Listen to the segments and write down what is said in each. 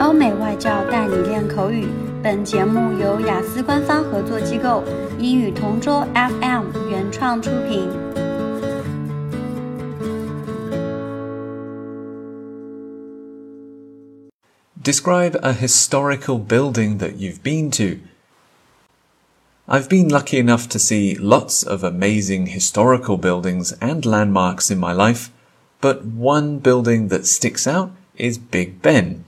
欧美外教带你练口语。本节目由雅思官方合作机构英语同桌 FM 原创出品。Describe a historical building that you've been to. I've been lucky enough to see lots of amazing historical buildings and landmarks in my life, but one building that sticks out is Big Ben.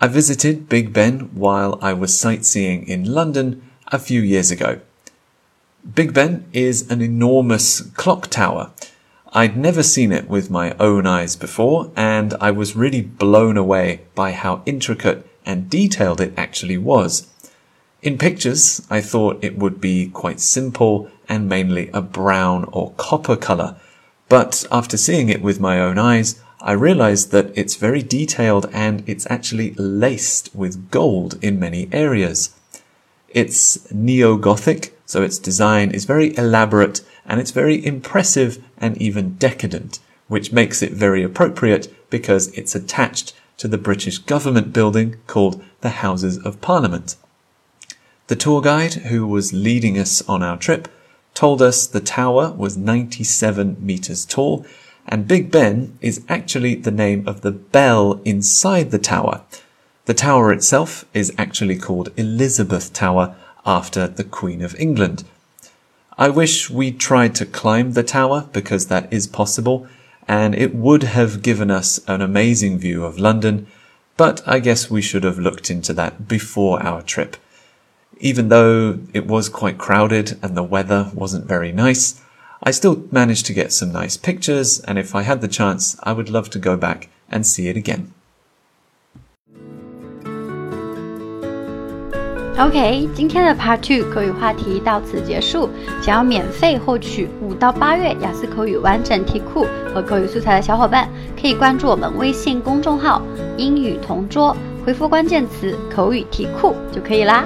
I visited Big Ben while I was sightseeing in London a few years ago. Big Ben is an enormous clock tower. I'd never seen it with my own eyes before, and I was really blown away by how intricate and detailed it actually was. In pictures, I thought it would be quite simple and mainly a brown or copper color, but after seeing it with my own eyes, I realized that it's very detailed and it's actually laced with gold in many areas. It's neo-Gothic, so its design is very elaborate and it's very impressive and even decadent, which makes it very appropriate because it's attached to the British government building called the Houses of Parliament. The tour guide who was leading us on our trip told us the tower was 97 meters tall and Big Ben is actually the name of the bell inside the tower. The tower itself is actually called Elizabeth Tower after the Queen of England. I wish we tried to climb the tower because that is possible and it would have given us an amazing view of London, but I guess we should have looked into that before our trip. Even though it was quite crowded and the weather wasn't very nice, I still managed to get some nice pictures, and if I had the chance, I would love to go back and see it again. OK，今天的 Part Two 口语话题到此结束。想要免费获取五到八月雅思口语完整题库和口语素材的小伙伴，可以关注我们微信公众号“英语同桌”，回复关键词“口语题库”就可以啦。